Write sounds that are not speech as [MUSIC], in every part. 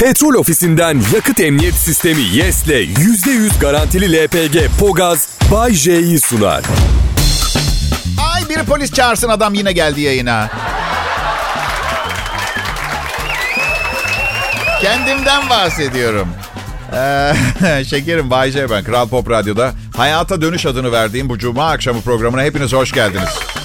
Petrol ofisinden yakıt emniyet sistemi YES'le %100 garantili LPG Pogaz Bay J'yi sunar. Ay biri polis çağırsın adam yine geldi yayına. Kendimden bahsediyorum. Ee, [LAUGHS] şekerim Bay J ben. Kral Pop Radyo'da Hayata Dönüş adını verdiğim bu cuma akşamı programına hepiniz hoş geldiniz.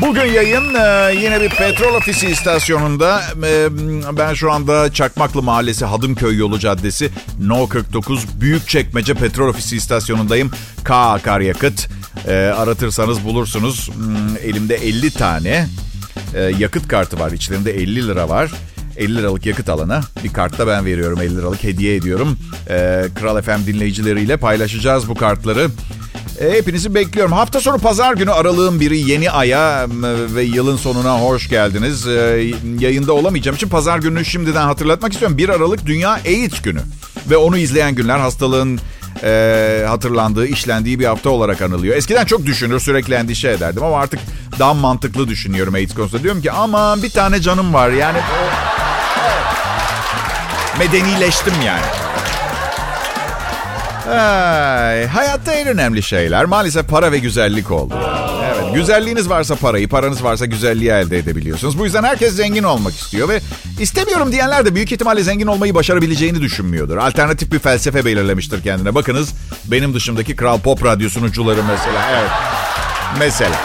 Bugün yayın e, yine bir petrol ofisi istasyonunda. E, ben şu anda Çakmaklı Mahallesi Hadımköy Yolu Caddesi No 49 Büyükçekmece Petrol Ofisi istasyonundayım. K Akaryakıt. E, aratırsanız bulursunuz. Hmm, Elimde 50 tane e, yakıt kartı var. İçlerinde 50 lira var. 50 liralık yakıt alana bir kartta ben veriyorum 50 liralık hediye ediyorum. Ee, Kral FM dinleyicileriyle paylaşacağız bu kartları. Ee, hepinizi bekliyorum. Hafta sonu pazar günü aralığın biri yeni aya ve yılın sonuna hoş geldiniz. Ee, yayında olamayacağım için pazar gününü şimdiden hatırlatmak istiyorum. 1 Aralık Dünya AIDS günü. Ve onu izleyen günler hastalığın e, hatırlandığı, işlendiği bir hafta olarak anılıyor. Eskiden çok düşünür, sürekli endişe ederdim ama artık daha mantıklı düşünüyorum AIDS konusunda. Diyorum ki aman bir tane canım var yani... Medenileştim yani. Ay, hayatta en önemli şeyler maalesef para ve güzellik oldu. Evet, güzelliğiniz varsa parayı, paranız varsa güzelliği elde edebiliyorsunuz. Bu yüzden herkes zengin olmak istiyor ve istemiyorum diyenler de büyük ihtimalle zengin olmayı başarabileceğini düşünmüyordur. Alternatif bir felsefe belirlemiştir kendine. Bakınız benim dışımdaki Kral Pop Radyo sunucuları mesela. Evet. Mesela.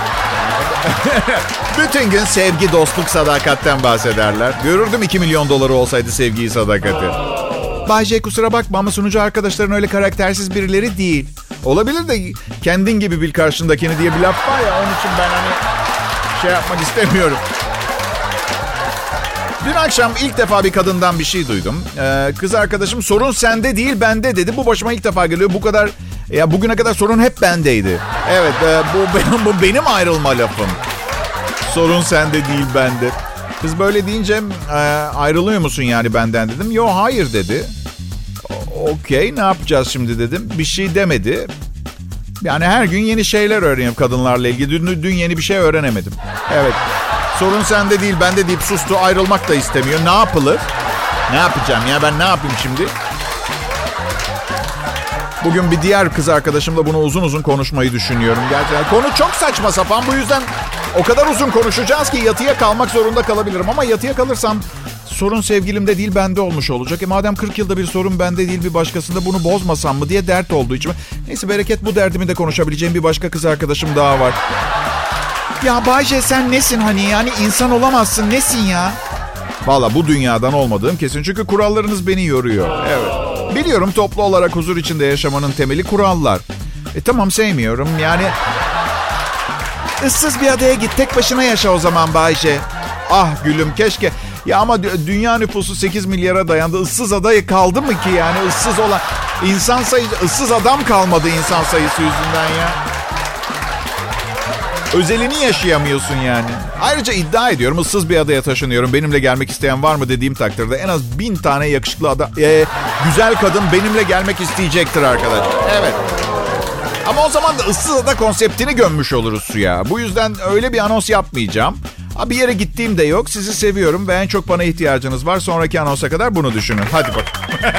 [LAUGHS] Bütün gün sevgi, dostluk, sadakatten bahsederler. Görürdüm 2 milyon doları olsaydı sevgiyi, sadakati. Bay kusura bakma ama sunucu arkadaşların öyle karaktersiz birileri değil. Olabilir de kendin gibi bil karşındakini diye bir laf var ya onun için ben hani şey yapmak istemiyorum. Dün akşam ilk defa bir kadından bir şey duydum. Ee, kız arkadaşım sorun sende değil bende dedi. Bu başıma ilk defa geliyor. Bu kadar ya bugüne kadar sorun hep bendeydi. Evet e, bu [LAUGHS] bu benim ayrılma lafım. Sorun sende değil bende. Kız böyle deyince e, ayrılıyor musun yani benden dedim. Yo hayır dedi. Okey ne yapacağız şimdi dedim. Bir şey demedi. Yani her gün yeni şeyler öğreniyorum kadınlarla ilgili. Dün, dün yeni bir şey öğrenemedim. Evet. Sorun sende değil bende deyip sustu ayrılmak da istemiyor. Ne yapılır? Ne yapacağım ya ben ne yapayım şimdi? Bugün bir diğer kız arkadaşımla bunu uzun uzun konuşmayı düşünüyorum. Gerçekten konu çok saçma sapan. Bu yüzden o kadar uzun konuşacağız ki yatıya kalmak zorunda kalabilirim. Ama yatıya kalırsam sorun sevgilimde değil bende olmuş olacak. E madem 40 yılda bir sorun bende değil bir başkasında bunu bozmasam mı diye dert olduğu için. Neyse bereket bu derdimi de konuşabileceğim bir başka kız arkadaşım daha var. Ya Bayce sen nesin hani yani insan olamazsın nesin ya? Valla bu dünyadan olmadığım kesin çünkü kurallarınız beni yoruyor. Evet. Biliyorum toplu olarak huzur içinde yaşamanın temeli kurallar. E tamam sevmiyorum yani... Issız bir adaya git tek başına yaşa o zaman Bayce. Ah gülüm keşke. Ya ama dü- dünya nüfusu 8 milyara dayandı. Issız adayı kaldı mı ki yani ıssız olan... insan sayısı... ıssız adam kalmadı insan sayısı yüzünden ya. Özelini yaşayamıyorsun yani. Ayrıca iddia ediyorum ıssız bir adaya taşınıyorum. Benimle gelmek isteyen var mı dediğim takdirde en az bin tane yakışıklı adam, e, güzel kadın benimle gelmek isteyecektir arkadaş. Evet. Ama o zaman da ıssız ada konseptini gömmüş oluruz suya. Bu yüzden öyle bir anons yapmayacağım. Ha, bir yere gittiğim de yok. Sizi seviyorum ve en çok bana ihtiyacınız var. Sonraki anonsa kadar bunu düşünün. Hadi bak. [LAUGHS]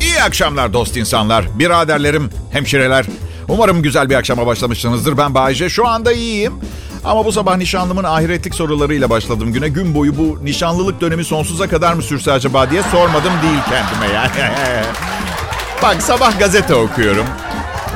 İyi akşamlar dost insanlar, biraderlerim, hemşireler. Umarım güzel bir akşama başlamışsınızdır. Ben Bayece. Şu anda iyiyim. Ama bu sabah nişanlımın ahiretlik sorularıyla başladım güne. Gün boyu bu nişanlılık dönemi sonsuza kadar mı sürse acaba diye sormadım değil kendime yani. [LAUGHS] Bak sabah gazete okuyorum.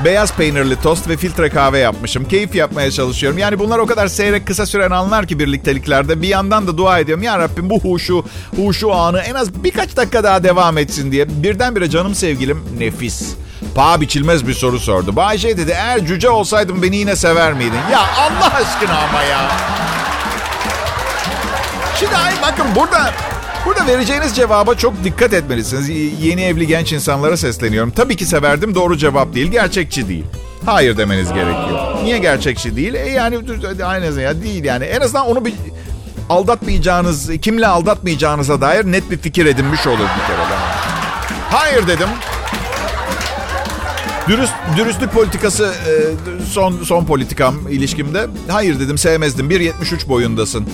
Beyaz peynirli tost ve filtre kahve yapmışım. Keyif yapmaya çalışıyorum. Yani bunlar o kadar seyrek kısa süren anlar ki birlikteliklerde. Bir yandan da dua ediyorum. Ya Rabbim bu huşu, huşu anı en az birkaç dakika daha devam etsin diye. Birdenbire canım sevgilim nefis. Paha biçilmez bir soru sordu. Bayce dedi eğer cüce olsaydım beni yine sever miydin? Ya Allah aşkına ama ya. Şimdi ay bakın burada Burada vereceğiniz cevaba çok dikkat etmelisiniz. Yeni evli genç insanlara sesleniyorum. Tabii ki severdim doğru cevap değil, gerçekçi değil. Hayır demeniz gerekiyor. Niye gerçekçi değil? E yani aynı ya değil yani. En azından onu bir aldatmayacağınız, kimle aldatmayacağınıza dair net bir fikir edinmiş olur bir kere. de. Hayır dedim. Dürüst, dürüstlük politikası e, son son politikam ilişkimde. Hayır dedim sevmezdim. 1.73 boyundasın.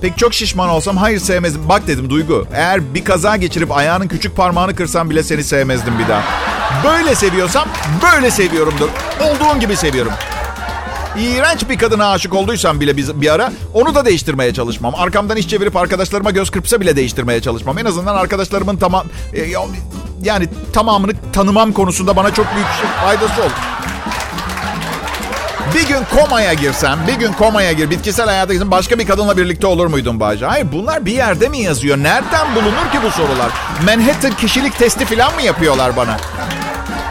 Peki çok şişman olsam hayır sevmezdim. Bak dedim Duygu eğer bir kaza geçirip ayağının küçük parmağını kırsam bile seni sevmezdim bir daha. Böyle seviyorsam böyle seviyorumdur. Olduğun gibi seviyorum. İğrenç bir kadına aşık olduysam bile bir, bir ara onu da değiştirmeye çalışmam. Arkamdan iş çevirip arkadaşlarıma göz kırpsa bile değiştirmeye çalışmam. En azından arkadaşlarımın tamam e, yani tamamını tanımam konusunda bana çok büyük şey, faydası olur. Bir gün komaya girsem, bir gün komaya gir, bitkisel hayata girsem başka bir kadınla birlikte olur muydun Bağcı? Hayır bunlar bir yerde mi yazıyor? Nereden bulunur ki bu sorular? Manhattan kişilik testi falan mı yapıyorlar bana?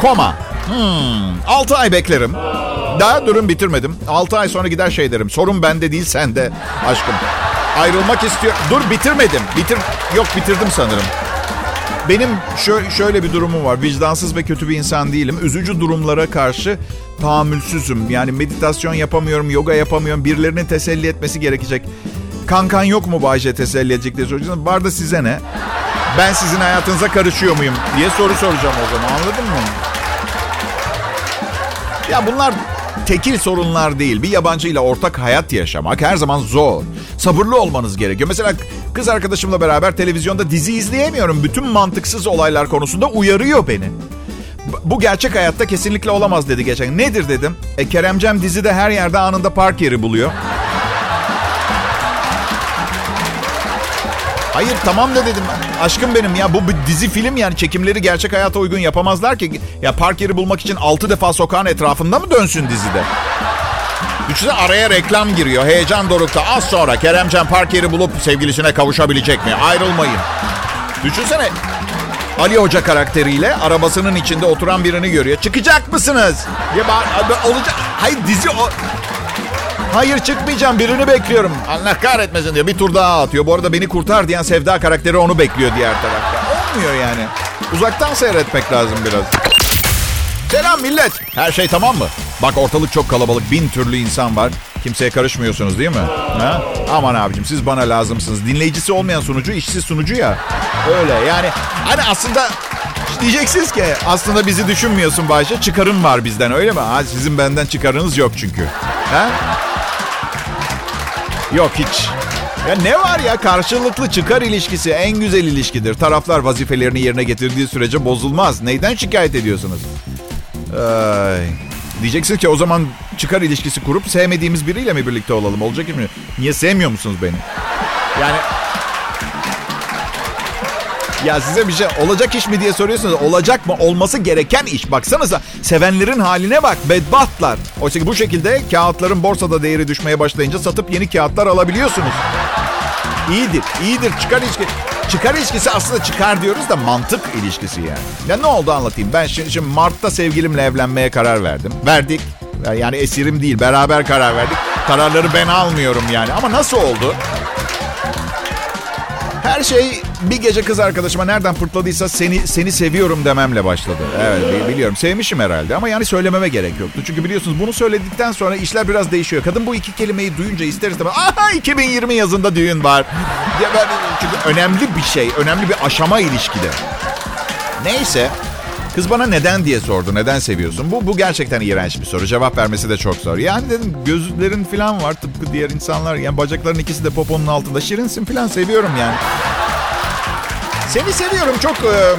Koma. Hmm, 6 ay beklerim. Daha durum bitirmedim. 6 ay sonra gider şey derim. Sorun bende değil sende aşkım. Ayrılmak istiyor. Dur bitirmedim. Bitir Yok bitirdim sanırım. Benim şö- şöyle bir durumum var. Vicdansız ve kötü bir insan değilim. Üzücü durumlara karşı tahammülsüzüm. Yani meditasyon yapamıyorum, yoga yapamıyorum. Birilerinin teselli etmesi gerekecek. Kankan yok mu Bayce teselli edecek diye soracaksın. Var da size ne? Ben sizin hayatınıza karışıyor muyum diye soru soracağım o zaman anladın mı? Ya bunlar tekil sorunlar değil. Bir yabancıyla ortak hayat yaşamak her zaman zor. Sabırlı olmanız gerekiyor. Mesela kız arkadaşımla beraber televizyonda dizi izleyemiyorum. Bütün mantıksız olaylar konusunda uyarıyor beni. Bu gerçek hayatta kesinlikle olamaz dedi geçen. Nedir dedim. E Keremcem dizide her yerde anında park yeri buluyor. Hayır tamam da dedim. Aşkım benim ya bu bir dizi film yani çekimleri gerçek hayata uygun yapamazlar ki. Ya park yeri bulmak için 6 defa sokağın etrafında mı dönsün dizide? Düşünsene araya reklam giriyor. Heyecan dorukta. Az sonra Keremcan park yeri bulup sevgilisine kavuşabilecek mi? Ayrılmayın. Düşünsene Ali Hoca karakteriyle arabasının içinde oturan birini görüyor. Çıkacak mısınız? Ya olacak. Hayır dizi o. Hayır çıkmayacağım birini bekliyorum. Allah kahretmesin diyor. Bir tur daha atıyor. Bu arada beni kurtar diyen Sevda karakteri onu bekliyor diğer tarafta. Olmuyor yani. Uzaktan seyretmek lazım biraz. Selam millet. Her şey tamam mı? Bak ortalık çok kalabalık. Bin türlü insan var. Kimseye karışmıyorsunuz değil mi? Ha? Aman abicim siz bana lazımsınız. Dinleyicisi olmayan sunucu işsiz sunucu ya. Öyle yani. Hani aslında diyeceksiniz ki aslında bizi düşünmüyorsun Bayşe. Çıkarın var bizden öyle mi? Ha, sizin benden çıkarınız yok çünkü. Ha? Yok hiç. Ya ne var ya karşılıklı çıkar ilişkisi en güzel ilişkidir. Taraflar vazifelerini yerine getirdiği sürece bozulmaz. Neyden şikayet ediyorsunuz? Ay. Diyeceksin ki o zaman çıkar ilişkisi kurup sevmediğimiz biriyle mi birlikte olalım? Olacak mi? Niye sevmiyor musunuz beni? Yani ya size bir şey olacak iş mi diye soruyorsunuz. Olacak mı? Olması gereken iş. Baksanıza sevenlerin haline bak. Bedbahtlar. Oysa ki bu şekilde kağıtların borsada değeri düşmeye başlayınca satıp yeni kağıtlar alabiliyorsunuz. İyidir, iyidir. Çıkar ilişki. Çıkar ilişkisi aslında çıkar diyoruz da mantık ilişkisi yani. Ya ne oldu anlatayım. Ben şimdi, şimdi Mart'ta sevgilimle evlenmeye karar verdim. Verdik. Yani esirim değil, beraber karar verdik. Kararları ben almıyorum yani. Ama nasıl oldu? Her şey bir gece kız arkadaşıma nereden fırtladıysa seni seni seviyorum dememle başladı. Evet biliyorum sevmişim herhalde ama yani söylememe gerek yoktu. Çünkü biliyorsunuz bunu söyledikten sonra işler biraz değişiyor. Kadın bu iki kelimeyi duyunca ister istemez aha 2020 yazında düğün var. Ya ben, çünkü önemli bir şey, önemli bir aşama ilişkide. Neyse Kız bana neden diye sordu. Neden seviyorsun? Bu, bu gerçekten iğrenç bir soru. Cevap vermesi de çok zor. Yani dedim gözlerin falan var tıpkı diğer insanlar. Yani bacakların ikisi de poponun altında. Şirinsin falan seviyorum yani. Seni seviyorum çok e,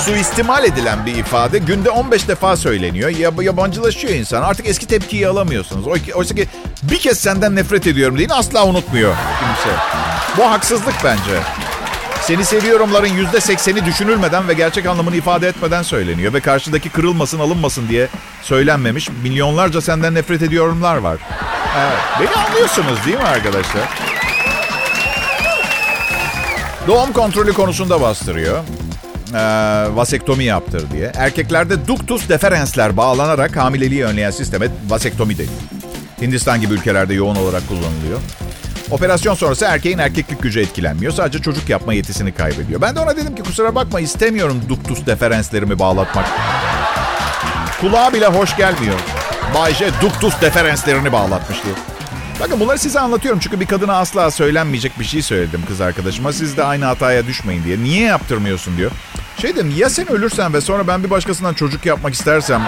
suistimal edilen bir ifade. Günde 15 defa söyleniyor. Yab- yabancılaşıyor insan. Artık eski tepkiyi alamıyorsunuz. Oysa ki bir kez senden nefret ediyorum deyin asla unutmuyor kimse. Bu haksızlık bence. Seni seviyorumların yüzde sekseni düşünülmeden ve gerçek anlamını ifade etmeden söyleniyor. Ve karşıdaki kırılmasın alınmasın diye söylenmemiş milyonlarca senden nefret ediyorumlar var. Evet. Beni anlıyorsunuz değil mi arkadaşlar? Doğum kontrolü konusunda bastırıyor. Ee, vasektomi yaptır diye. Erkeklerde ductus deferensler bağlanarak hamileliği önleyen sisteme vasektomi deniyor. Hindistan gibi ülkelerde yoğun olarak kullanılıyor. Operasyon sonrası erkeğin erkeklik gücü etkilenmiyor. Sadece çocuk yapma yetisini kaybediyor. Ben de ona dedim ki kusura bakma istemiyorum duktus deferenslerimi bağlatmak. Kulağa bile hoş gelmiyor. Bayce duktus deferenslerini bağlatmış diye. Bakın bunları size anlatıyorum çünkü bir kadına asla söylenmeyecek bir şey söyledim kız arkadaşıma. Siz de aynı hataya düşmeyin diye. Niye yaptırmıyorsun diyor. Şey dedim ya sen ölürsen ve sonra ben bir başkasından çocuk yapmak istersem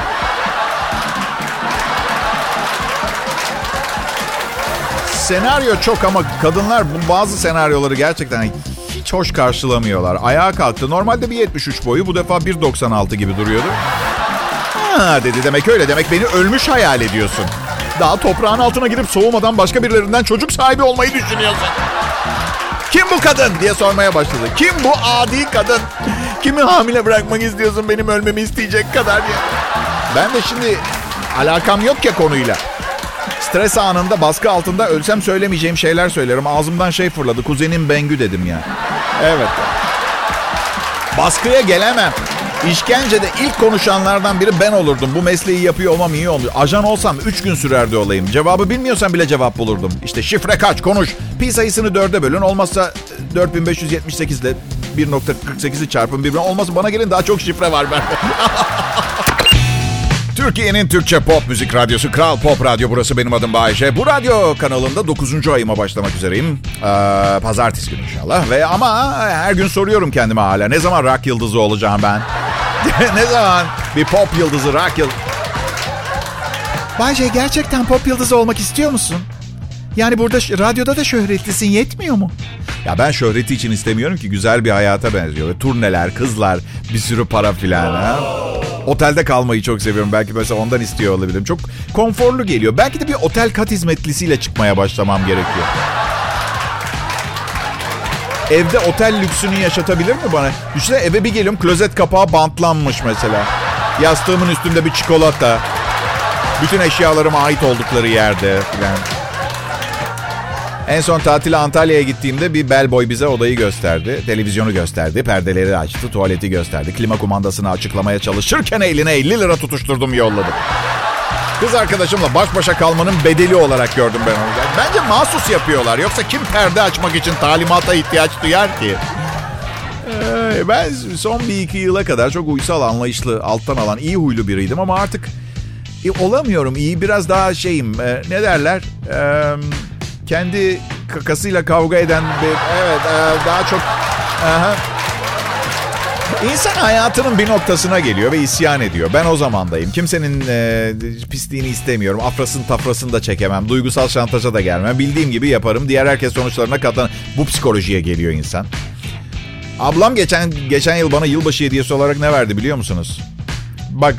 senaryo çok ama kadınlar bu bazı senaryoları gerçekten hiç hoş karşılamıyorlar. Ayağa kalktı. Normalde bir 73 boyu bu defa 1.96 gibi duruyordu. Ha dedi demek öyle demek beni ölmüş hayal ediyorsun. Daha toprağın altına girip soğumadan başka birilerinden çocuk sahibi olmayı düşünüyorsun. Kim bu kadın diye sormaya başladı. Kim bu adi kadın? Kimi hamile bırakmak istiyorsun benim ölmemi isteyecek kadar diye. Ben de şimdi alakam yok ya konuyla. Stres anında baskı altında ölsem söylemeyeceğim şeyler söylerim. Ağzımdan şey fırladı. Kuzenim Bengü dedim ya. Evet. Baskıya gelemem. İşkencede ilk konuşanlardan biri ben olurdum. Bu mesleği yapıyor olmam iyi oldu. Ajan olsam 3 gün sürerdi olayım. Cevabı bilmiyorsam bile cevap bulurdum. İşte şifre kaç konuş. Pi sayısını 4'e bölün. Olmazsa 4578 ile 1.48'i çarpın birbirine. Olmazsa bana gelin daha çok şifre var bende. [LAUGHS] Türkiye'nin Türkçe pop müzik radyosu Kral Pop Radyo. Burası benim adım Bayece. Bu radyo kanalında 9. ayıma başlamak üzereyim. Ee, pazartesi günü inşallah. Ve ama her gün soruyorum kendime hala. Ne zaman rock yıldızı olacağım ben? [LAUGHS] ne zaman bir pop yıldızı, rock yıldızı? Bayce gerçekten pop yıldızı olmak istiyor musun? Yani burada radyoda da şöhretlisin yetmiyor mu? Ya ben şöhreti için istemiyorum ki güzel bir hayata benziyor. Turneler, kızlar, bir sürü para filan. Ha? Otelde kalmayı çok seviyorum. Belki mesela ondan istiyor olabilirim. Çok konforlu geliyor. Belki de bir otel kat hizmetlisiyle çıkmaya başlamam gerekiyor. Evde otel lüksünü yaşatabilir mi bana? Düşünsene eve bir geliyorum klozet kapağı bantlanmış mesela. Yastığımın üstünde bir çikolata. Bütün eşyalarıma ait oldukları yerde falan. En son tatile Antalya'ya gittiğimde bir bellboy bize odayı gösterdi. Televizyonu gösterdi, perdeleri açtı, tuvaleti gösterdi. Klima kumandasını açıklamaya çalışırken eline 50 lira tutuşturdum yolladım. Kız arkadaşımla baş başa kalmanın bedeli olarak gördüm ben onu. Bence mahsus yapıyorlar. Yoksa kim perde açmak için talimata ihtiyaç duyar ki? Ee, ben son bir iki yıla kadar çok uysal, anlayışlı, alttan alan, iyi huylu biriydim ama artık e, olamıyorum. İyi biraz daha şeyim. E, ne derler? Eee kendi kakasıyla kavga eden bir... Evet e, daha çok... Aha. İnsan hayatının bir noktasına geliyor ve isyan ediyor. Ben o zamandayım. Kimsenin e, pisliğini istemiyorum. Afrasın tafrasını da çekemem. Duygusal şantaja da gelmem. Bildiğim gibi yaparım. Diğer herkes sonuçlarına katlan. Bu psikolojiye geliyor insan. Ablam geçen geçen yıl bana yılbaşı hediyesi olarak ne verdi biliyor musunuz? Bak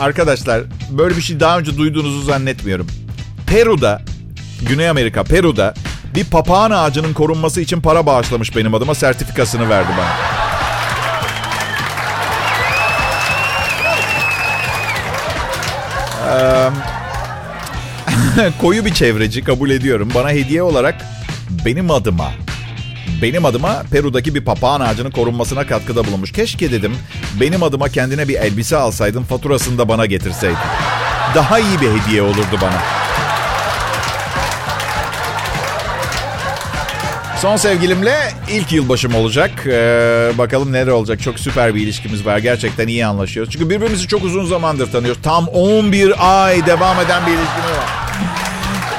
arkadaşlar böyle bir şey daha önce duyduğunuzu zannetmiyorum. Peru'da Güney Amerika, Peru'da bir papağan ağacının korunması için para bağışlamış benim adıma sertifikasını verdi bana. [LAUGHS] Koyu bir çevreci kabul ediyorum. Bana hediye olarak benim adıma benim adıma Peru'daki bir papağan ağacının korunmasına katkıda bulunmuş. Keşke dedim benim adıma kendine bir elbise alsaydın faturasını da bana getirseydin. Daha iyi bir hediye olurdu bana. Son sevgilimle ilk yılbaşım olacak. Ee, bakalım neler olacak. Çok süper bir ilişkimiz var. Gerçekten iyi anlaşıyoruz. Çünkü birbirimizi çok uzun zamandır tanıyoruz. Tam 11 ay devam eden bir ilişkimiz var.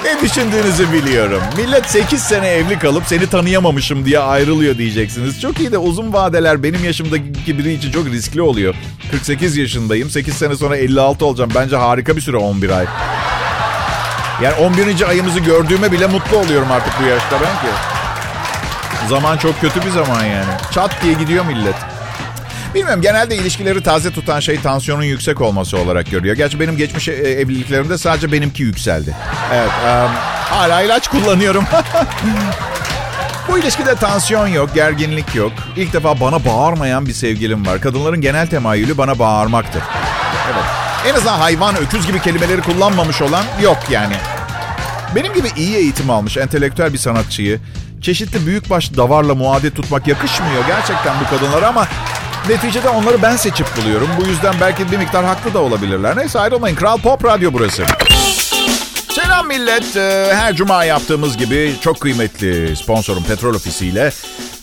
Ne düşündüğünüzü biliyorum. Millet 8 sene evli kalıp seni tanıyamamışım diye ayrılıyor diyeceksiniz. Çok iyi de uzun vadeler benim yaşımdaki biri için çok riskli oluyor. 48 yaşındayım. 8 sene sonra 56 olacağım. Bence harika bir süre 11 ay. Yani 11. ayımızı gördüğüme bile mutlu oluyorum artık bu yaşta ben ki. Zaman çok kötü bir zaman yani. Çat diye gidiyor millet. Bilmiyorum genelde ilişkileri taze tutan şey tansiyonun yüksek olması olarak görüyor. Gerçi benim geçmiş e, evliliklerimde sadece benimki yükseldi. Evet um, hala ilaç kullanıyorum. [LAUGHS] Bu ilişkide tansiyon yok, gerginlik yok. İlk defa bana bağırmayan bir sevgilim var. Kadınların genel temayülü bana bağırmaktır. Evet. En azından hayvan, öküz gibi kelimeleri kullanmamış olan yok yani. Benim gibi iyi eğitim almış entelektüel bir sanatçıyı çeşitli büyükbaş davarla muadil tutmak yakışmıyor gerçekten bu kadınlara ama neticede onları ben seçip buluyorum. Bu yüzden belki bir miktar haklı da olabilirler. Neyse ayrılmayın. Kral Pop Radyo burası. Selam millet. Ee, her cuma yaptığımız gibi çok kıymetli sponsorum Petrol Ofisi ile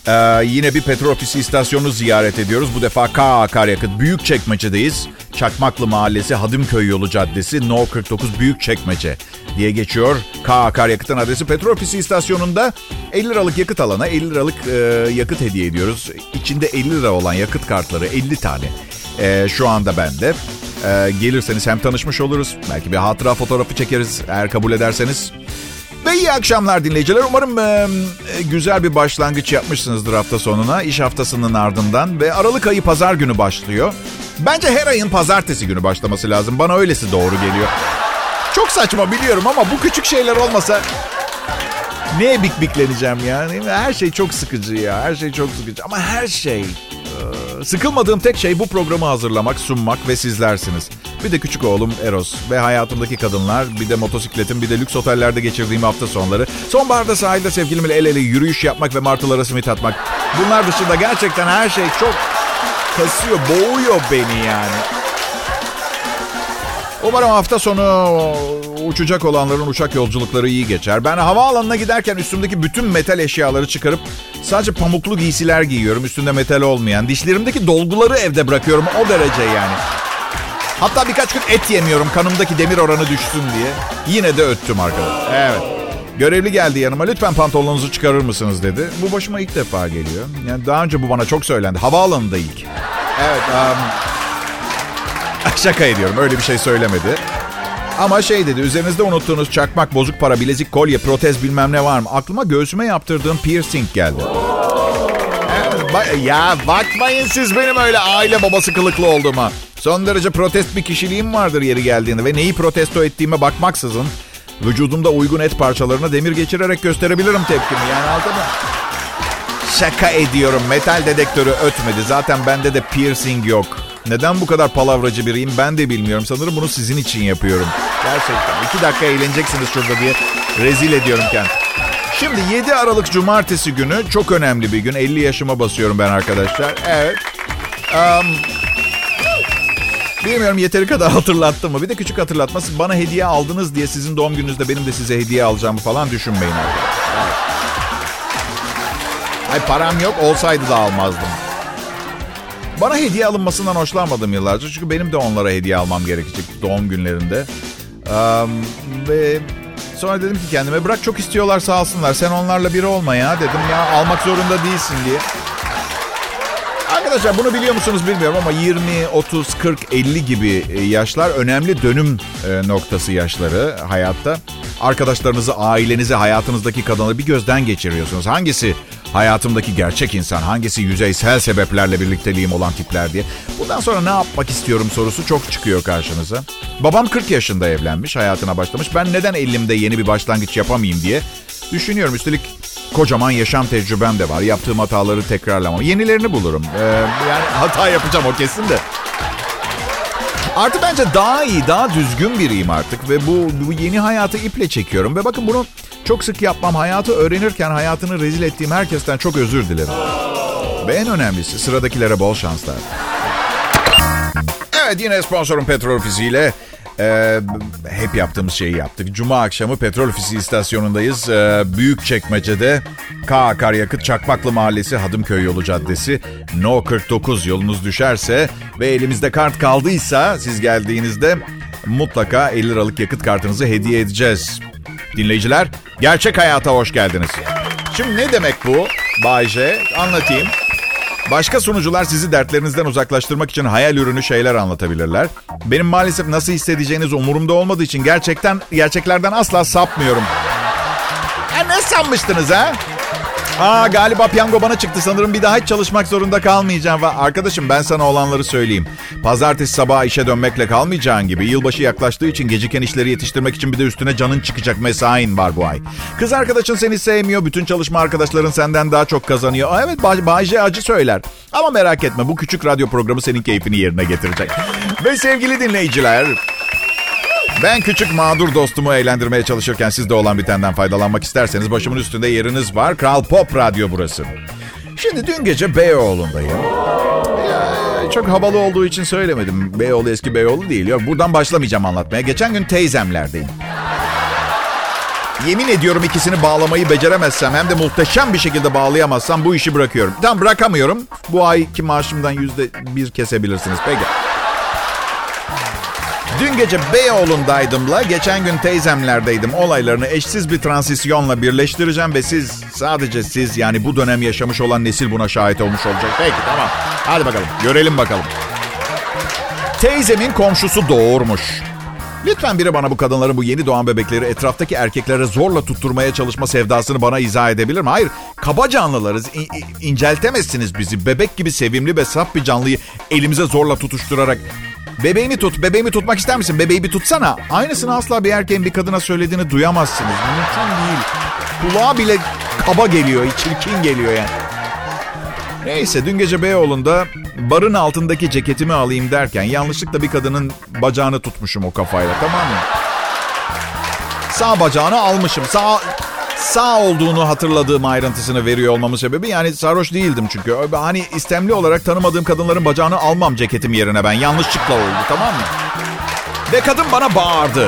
ee, yine bir petrol ofisi istasyonunu ziyaret ediyoruz. Bu defa K Akaryakıt Büyükçekmece'deyiz. Çakmaklı Mahallesi Hadımköy Yolu Caddesi No 49 Büyükçekmece diye geçiyor. K Akaryakıt'ın adresi petrol ofisi istasyonunda 50 liralık yakıt alana 50 liralık e, yakıt hediye ediyoruz. İçinde 50 lira olan yakıt kartları 50 tane. E, şu anda bende. E, gelirseniz hem tanışmış oluruz. Belki bir hatıra fotoğrafı çekeriz eğer kabul ederseniz. Ve İyi akşamlar dinleyiciler. Umarım e, güzel bir başlangıç yapmışsınızdır hafta sonuna. İş haftasının ardından ve Aralık ayı pazar günü başlıyor. Bence her ayın pazartesi günü başlaması lazım. Bana öylesi doğru geliyor. Çok saçma biliyorum ama bu küçük şeyler olmasa neye bik bikleneceğim yani? Her şey çok sıkıcı ya. Her şey çok sıkıcı. Ama her şey Sıkılmadığım tek şey bu programı hazırlamak, sunmak ve sizlersiniz. Bir de küçük oğlum Eros ve hayatımdaki kadınlar, bir de motosikletim, bir de lüks otellerde geçirdiğim hafta sonları. Sonbaharda sahilde sevgilimle el ele yürüyüş yapmak ve martılara simit atmak. Bunlar dışında gerçekten her şey çok kasıyor, boğuyor beni yani. Umarım hafta sonu uçacak olanların uçak yolculukları iyi geçer. Ben havaalanına giderken üstümdeki bütün metal eşyaları çıkarıp sadece pamuklu giysiler giyiyorum. Üstünde metal olmayan. Dişlerimdeki dolguları evde bırakıyorum o derece yani. Hatta birkaç gün et yemiyorum kanımdaki demir oranı düşsün diye. Yine de öttüm arkadaş. Evet. Görevli geldi yanıma. Lütfen pantolonunuzu çıkarır mısınız dedi. Bu başıma ilk defa geliyor. Yani daha önce bu bana çok söylendi. Havaalanında ilk. Evet. Um, [LAUGHS] şaka ediyorum. Öyle bir şey söylemedi. Ama şey dedi üzerinizde unuttuğunuz çakmak, bozuk para, bilezik, kolye, protez bilmem ne var mı? Aklıma göğsüme yaptırdığım piercing geldi. ya bakmayın siz benim öyle aile babası kılıklı olduğuma. Son derece protest bir kişiliğim vardır yeri geldiğinde ve neyi protesto ettiğime bakmaksızın vücudumda uygun et parçalarına demir geçirerek gösterebilirim tepkimi. Yani aldın mı? Şaka ediyorum. Metal dedektörü ötmedi. Zaten bende de piercing yok. Neden bu kadar palavracı biriyim ben de bilmiyorum. Sanırım bunu sizin için yapıyorum. Gerçekten. iki dakika eğleneceksiniz şurada diye rezil ediyorum kendimi. Şimdi 7 Aralık Cumartesi günü çok önemli bir gün. 50 yaşıma basıyorum ben arkadaşlar. Evet. Um, bilmiyorum yeteri kadar [LAUGHS] hatırlattım mı? Bir de küçük hatırlatması. Bana hediye aldınız diye sizin doğum gününüzde benim de size hediye alacağımı falan düşünmeyin. Evet. Ay param yok olsaydı da almazdım. Bana hediye alınmasından hoşlanmadım yıllarca. Çünkü benim de onlara hediye almam gerekecek doğum günlerinde. Um, ve sonra dedim ki kendime bırak çok istiyorlar sağ olsunlar. Sen onlarla biri olma ya dedim ya almak zorunda değilsin diye. Arkadaşlar bunu biliyor musunuz bilmiyorum ama 20, 30, 40, 50 gibi e, yaşlar önemli dönüm e, noktası yaşları hayatta. Arkadaşlarınızı, ailenizi, hayatınızdaki kadını bir gözden geçiriyorsunuz. Hangisi hayatımdaki gerçek insan, hangisi yüzeysel sebeplerle birlikteliğim olan tipler diye. Bundan sonra ne yapmak istiyorum sorusu çok çıkıyor karşınıza. Babam 40 yaşında evlenmiş, hayatına başlamış. Ben neden elimde yeni bir başlangıç yapamayayım diye düşünüyorum. Üstelik kocaman yaşam tecrübem de var. Yaptığım hataları tekrarlamam. Yenilerini bulurum. Ee, yani hata yapacağım o kesin de. Artık bence daha iyi, daha düzgün biriyim artık ve bu, bu yeni hayatı iple çekiyorum. Ve bakın bunu çok sık yapmam. Hayatı öğrenirken hayatını rezil ettiğim herkesten çok özür dilerim. Ve en önemlisi sıradakilere bol şanslar. Evet yine sponsorum Petrol Ofisi ile ee, hep yaptığımız şeyi yaptık. Cuma akşamı Petrol Ofisi istasyonundayız. Ee, Büyük Çekmece'de K Akaryakıt Çakmaklı Mahallesi Hadımköy Yolu Caddesi No 49 yolunuz düşerse ve elimizde kart kaldıysa siz geldiğinizde mutlaka 50 liralık yakıt kartınızı hediye edeceğiz. Dinleyiciler gerçek hayata hoş geldiniz. Şimdi ne demek bu Bay J? Anlatayım. Başka sunucular sizi dertlerinizden uzaklaştırmak için hayal ürünü şeyler anlatabilirler. Benim maalesef nasıl hissedeceğiniz umurumda olmadığı için gerçekten gerçeklerden asla sapmıyorum. Ya ne sanmıştınız ha? Aa galiba piyango bana çıktı sanırım bir daha hiç çalışmak zorunda kalmayacağım. Arkadaşım ben sana olanları söyleyeyim. Pazartesi sabah işe dönmekle kalmayacağın gibi yılbaşı yaklaştığı için geciken işleri yetiştirmek için bir de üstüne canın çıkacak mesain var bu ay. Kız arkadaşın seni sevmiyor. Bütün çalışma arkadaşların senden daha çok kazanıyor. Aa, evet Bayce acı söyler. Ama merak etme bu küçük radyo programı senin keyfini yerine getirecek. Ve sevgili dinleyiciler ben küçük mağdur dostumu eğlendirmeye çalışırken siz de olan bitenden faydalanmak isterseniz başımın üstünde yeriniz var. Kral Pop Radyo burası. Şimdi dün gece Beyoğlu'ndayım. Ya, çok havalı olduğu için söylemedim. Beyoğlu eski Beyoğlu değil. Yok buradan başlamayacağım anlatmaya. Geçen gün teyzemlerdeyim. Yemin ediyorum ikisini bağlamayı beceremezsem hem de muhteşem bir şekilde bağlayamazsam bu işi bırakıyorum. Tam bırakamıyorum. Bu ayki maaşımdan yüzde bir kesebilirsiniz. Peki. Dün gece Beyoğlu'ndaydımla, geçen gün teyzemlerdeydim. Olaylarını eşsiz bir transisyonla birleştireceğim ve siz, sadece siz yani bu dönem yaşamış olan nesil buna şahit olmuş olacak. Peki tamam. Hadi bakalım, görelim bakalım. Teyzemin komşusu doğurmuş. Lütfen biri bana bu kadınların bu yeni doğan bebekleri etraftaki erkeklere zorla tutturmaya çalışma sevdasını bana izah edebilir mi? Hayır, kaba canlılarız. İ- inceltemezsiniz bizi. Bebek gibi sevimli ve saf bir canlıyı elimize zorla tutuşturarak... Bebeğimi tut, bebeğimi tutmak ister misin? Bebeği bir tutsana. Aynısını asla bir erkeğin bir kadına söylediğini duyamazsınız. Mümkün değil. Kulağa bile kaba geliyor, çirkin geliyor yani. Neyse dün gece Beyoğlu'nda barın altındaki ceketimi alayım derken yanlışlıkla bir kadının bacağını tutmuşum o kafayla tamam mı? Sağ bacağını almışım. Sağ sağ olduğunu hatırladığım ayrıntısını veriyor olmamın sebebi yani sarhoş değildim çünkü. Hani istemli olarak tanımadığım kadınların bacağını almam ceketim yerine ben. Yanlışlıkla oldu tamam mı? Ve kadın bana bağırdı.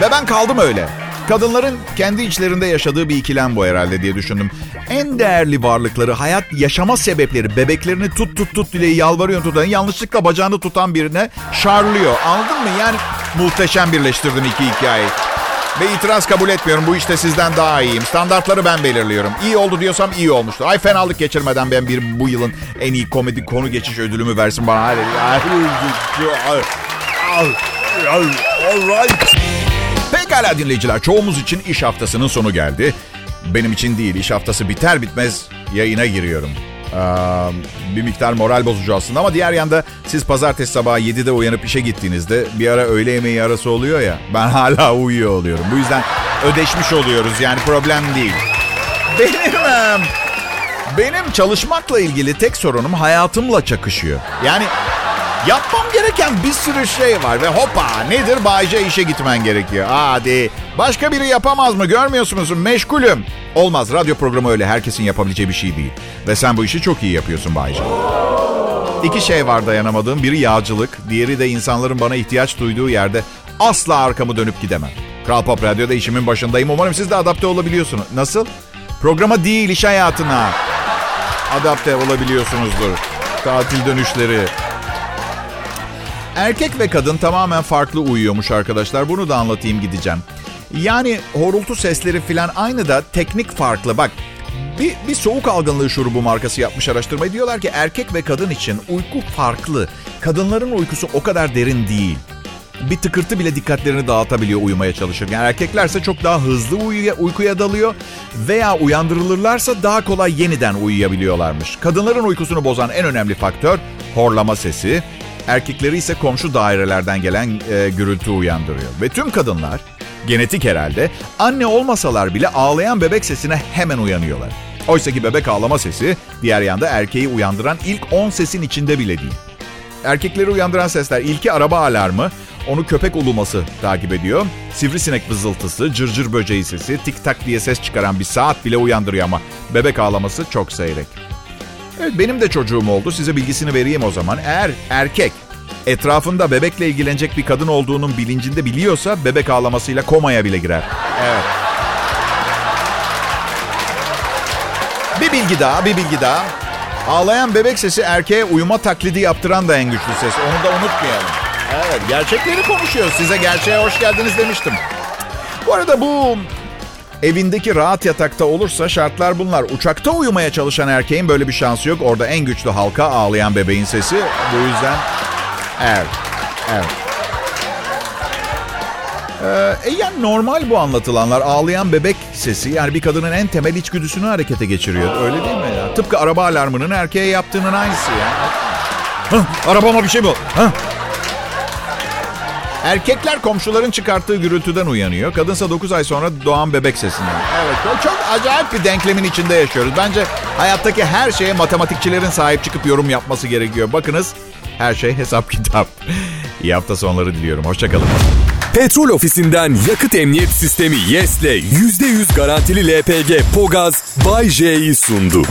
Ve ben kaldım öyle. Kadınların kendi içlerinde yaşadığı bir ikilem bu herhalde diye düşündüm. En değerli varlıkları, hayat yaşama sebepleri, bebeklerini tut tut tut diye yalvarıyor tutan, yanlışlıkla bacağını tutan birine şarlıyor. Anladın mı? Yani muhteşem birleştirdin iki hikayeyi. Ve itiraz kabul etmiyorum. Bu işte sizden daha iyiyim. Standartları ben belirliyorum. İyi oldu diyorsam iyi olmuştur. Ay fenalık geçirmeden ben bir bu yılın en iyi komedi konu geçiş ödülümü versin bana. Hadi. All right. Pekala dinleyiciler. Çoğumuz için iş haftasının sonu geldi. Benim için değil. İş haftası biter bitmez yayına giriyorum. Ee, bir miktar moral bozucu aslında ama diğer yanda siz pazartesi sabahı 7'de uyanıp işe gittiğinizde bir ara öğle yemeği arası oluyor ya ben hala [LAUGHS] uyuyor oluyorum. Bu yüzden ödeşmiş oluyoruz yani problem değil. Benim benim çalışmakla ilgili tek sorunum hayatımla çakışıyor. Yani Yapmam gereken bir sürü şey var ve hopa nedir Bayce işe gitmen gerekiyor. Hadi başka biri yapamaz mı görmüyorsunuz meşgulüm. Olmaz radyo programı öyle herkesin yapabileceği bir şey değil. Ve sen bu işi çok iyi yapıyorsun Bayce. İki şey var dayanamadığım. Biri yağcılık, diğeri de insanların bana ihtiyaç duyduğu yerde asla arkamı dönüp gidemem. Kral Pop Radyo'da işimin başındayım. Umarım siz de adapte olabiliyorsunuz. Nasıl? Programa değil, iş hayatına. Adapte olabiliyorsunuzdur. Tatil dönüşleri, Erkek ve kadın tamamen farklı uyuyormuş arkadaşlar. Bunu da anlatayım gideceğim. Yani horultu sesleri filan aynı da teknik farklı. Bak bir, bir soğuk algınlığı şurubu markası yapmış araştırmayı. Diyorlar ki erkek ve kadın için uyku farklı. Kadınların uykusu o kadar derin değil. Bir tıkırtı bile dikkatlerini dağıtabiliyor uyumaya çalışırken. Erkeklerse çok daha hızlı uyuya, uykuya dalıyor veya uyandırılırlarsa daha kolay yeniden uyuyabiliyorlarmış. Kadınların uykusunu bozan en önemli faktör horlama sesi. Erkekleri ise komşu dairelerden gelen e, gürültü uyandırıyor. Ve tüm kadınlar genetik herhalde anne olmasalar bile ağlayan bebek sesine hemen uyanıyorlar. Oysa ki bebek ağlama sesi diğer yanda erkeği uyandıran ilk 10 sesin içinde bile değil. Erkekleri uyandıran sesler ilki araba alarmı, onu köpek uluması takip ediyor. Sivrisinek vızıltısı, cırcır böceği sesi, tik tak diye ses çıkaran bir saat bile uyandırıyor ama bebek ağlaması çok seyrek. Evet benim de çocuğum oldu. Size bilgisini vereyim o zaman. Eğer erkek etrafında bebekle ilgilenecek bir kadın olduğunun bilincinde biliyorsa bebek ağlamasıyla komaya bile girer. Evet. Bir bilgi daha, bir bilgi daha. Ağlayan bebek sesi erkeğe uyuma taklidi yaptıran da en güçlü ses. Onu da unutmayalım. Evet, gerçekleri konuşuyoruz. Size gerçeğe hoş geldiniz demiştim. Bu arada bu Evindeki rahat yatakta olursa şartlar bunlar. Uçakta uyumaya çalışan erkeğin böyle bir şansı yok. Orada en güçlü halka ağlayan bebeğin sesi. Bu yüzden evet, evet. Ee, e yani normal bu anlatılanlar. Ağlayan bebek sesi yani bir kadının en temel içgüdüsünü harekete geçiriyor. Öyle değil mi ya? Tıpkı araba alarmının erkeğe yaptığının aynısı ya. Hah, arabama bir şey bu. Hah, Erkekler komşuların çıkarttığı gürültüden uyanıyor. Kadınsa 9 ay sonra doğan bebek sesinden. Evet çok acayip bir denklemin içinde yaşıyoruz. Bence hayattaki her şeye matematikçilerin sahip çıkıp yorum yapması gerekiyor. Bakınız her şey hesap [LAUGHS] kitap. İyi hafta sonları diliyorum. Hoşçakalın. Petrol ofisinden yakıt emniyet sistemi YES'le %100 garantili LPG Pogaz Bay J'yi sundu.